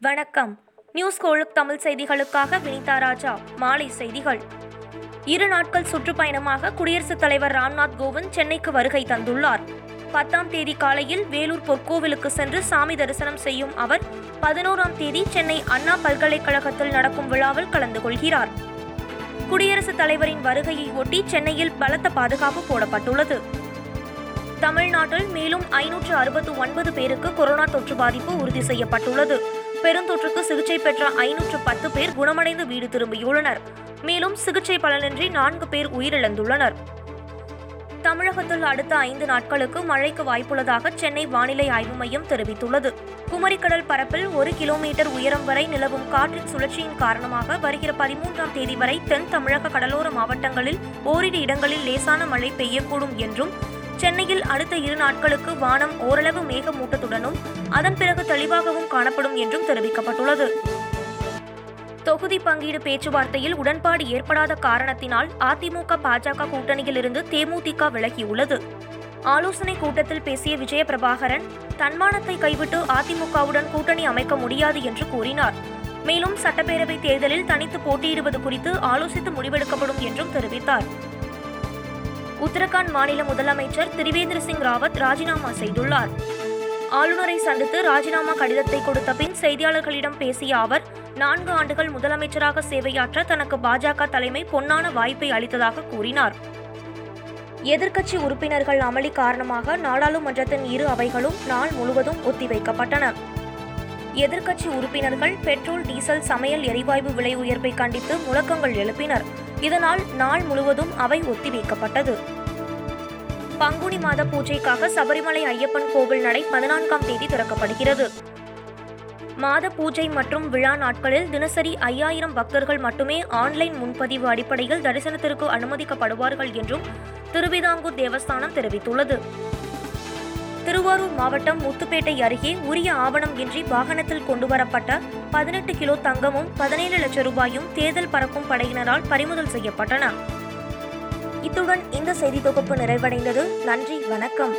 வணக்கம். நியூஸ் கோழுக் தமிழ் செய்திகளுக்காக வினிதா ராஜா மாலை செய்திகள். இரு நாட்கள் சுற்றுப்பயணமாக குடியரசுத் தலைவர் ராம்நாத் கோவிந்த் சென்னைக்கு வருகை தந்துள்ளார். பத்தாம் தேதி காலையில் வேலூர் பொற்கோவிலுக்கு சென்று சாமி தரிசனம் செய்யும் அவர் பதினோராம் தேதி சென்னை அண்ணா பல்கலைக்கழகத்தில் நடக்கும் விழாவில் கலந்து கொள்கிறார். குடியரசுத் தலைவரின் வருகையை ஒட்டி சென்னையில் பலத்த பாதுகாப்பு போடப்பட்டுள்ளது. தமிழ்நாட்டில் மேலும் ஐநூற்று அறுபத்து ஒன்பது பேருக்கு கொரோனா தொற்று பாதிப்பு உறுதி செய்யப்பட்டுள்ளது. பெருந்தொற்றுக்கு சிகிச்சை பெற்ற ஐநூற்று பத்து பேர் குணமடைந்து வீடு திரும்பியுள்ளனர் மேலும் சிகிச்சை பலனின்றி நான்கு பேர் உயிரிழந்துள்ளனர். தமிழகத்தில் அடுத்த ஐந்து நாட்களுக்கு மழைக்கு வாய்ப்புள்ளதாக சென்னை வானிலை ஆய்வு மையம் தெரிவித்துள்ளது. குமரிக்கடல் பரப்பில் ஒரு கிலோமீட்டர் உயரம் வரை நிலவும் காற்றின் சுழற்சியின் காரணமாக வருகிற பதிமூன்றாம் தேதி வரை தென் தமிழக கடலோர மாவட்டங்களில் ஓரிரு இடங்களில் லேசான மழை பெய்யக்கூடும் என்றும் சென்னையில் அடுத்த இரு நாட்களுக்கு வானம் ஓரளவு மேகமூட்டத்துடனும் அதன் பிறகு தெளிவாகவும் காணப்படும் என்றும் தெரிவிக்கப்பட்டுள்ளது. தொகுதி பங்கீடு பேச்சுவார்த்தையில் உடன்பாடு ஏற்படாத காரணத்தினால் அதிமுக பாஜக கூட்டணியிலிருந்து தேமுதிக விலகியுள்ளது. ஆலோசனை கூட்டத்தில் பேசிய விஜயபிரபாகரன் தன்மானத்தை கைவிட்டு அதிமுகவுடன் கூட்டணி அமைக்க முடியாது என்று கூறினார். மேலும் சட்டப்பேரவை தேர்தலில் தனித்து போட்டியிடுவது குறித்து ஆலோசித்து முடிவெடுக்கப்படும் என்றும் தெரிவித்தார். உத்தரகாண்ட் மாநில முதலமைச்சர் திரிவேந்திர சிங் ராவத் ராஜினாமா செய்துள்ளார். ஆளுநரை சந்தித்து ராஜினாமா கடிதத்தை கொடுத்த பின் செய்தியாளர்களிடம் பேசிய அவர் நான்கு ஆண்டுகள் முதலமைச்சராக சேவையாற்ற தனக்கு பாஜக தலைமை பொன்னான வாய்ப்பை அளித்ததாக கூறினார். எதிர்க்கட்சி உறுப்பினர்கள் அமளி காரணமாக நாடாளுமன்றத்தின் இரு அவைகளும் நாள் முழுவதும் ஒத்திவைக்கப்பட்டன. எதிர்க்கட்சி உறுப்பினர்கள் பெட்ரோல் டீசல் சமையல் எரிவாயு விலை உயர்வை கண்டித்து முழக்கங்கள் எழுப்பினர். இதனால் நாள் முழுவதும் அவை ஒத்திவைக்கப்பட்டது. பங்குனி மாத பூஜைக்காக சபரிமலை ஐயப்பன் கோவில் நடை பதினான்காம் தேதி திறக்கப்படுகிறது. மாத பூஜை மற்றும் விழா நாட்களில் தினசரி ஐயாயிரம் பக்தர்கள் மட்டுமே ஆன்லைன் முன்பதிவு அடிப்படையில் தரிசனத்திற்கு அனுமதிக்கப்படுவார்கள் என்றும் திருவிதாங்கூர் தேவஸ்தானம் தெரிவித்துள்ளது. திருவாரூர் மாவட்டம் முத்துப்பேட்டை அருகே உரிய ஆவணம் இன்றி வாகனத்தில் கொண்டுவரப்பட்ட பதினெட்டு கிலோ தங்கமும் பதினேழு லட்சம் ரூபாயும் தேர்தல் பறக்கும் படையினரால் பறிமுதல் செய்யப்பட்டன. இத்துடன் இந்த செய்தி தொகுப்பு நிறைவடைந்தது. நன்றி வணக்கம்.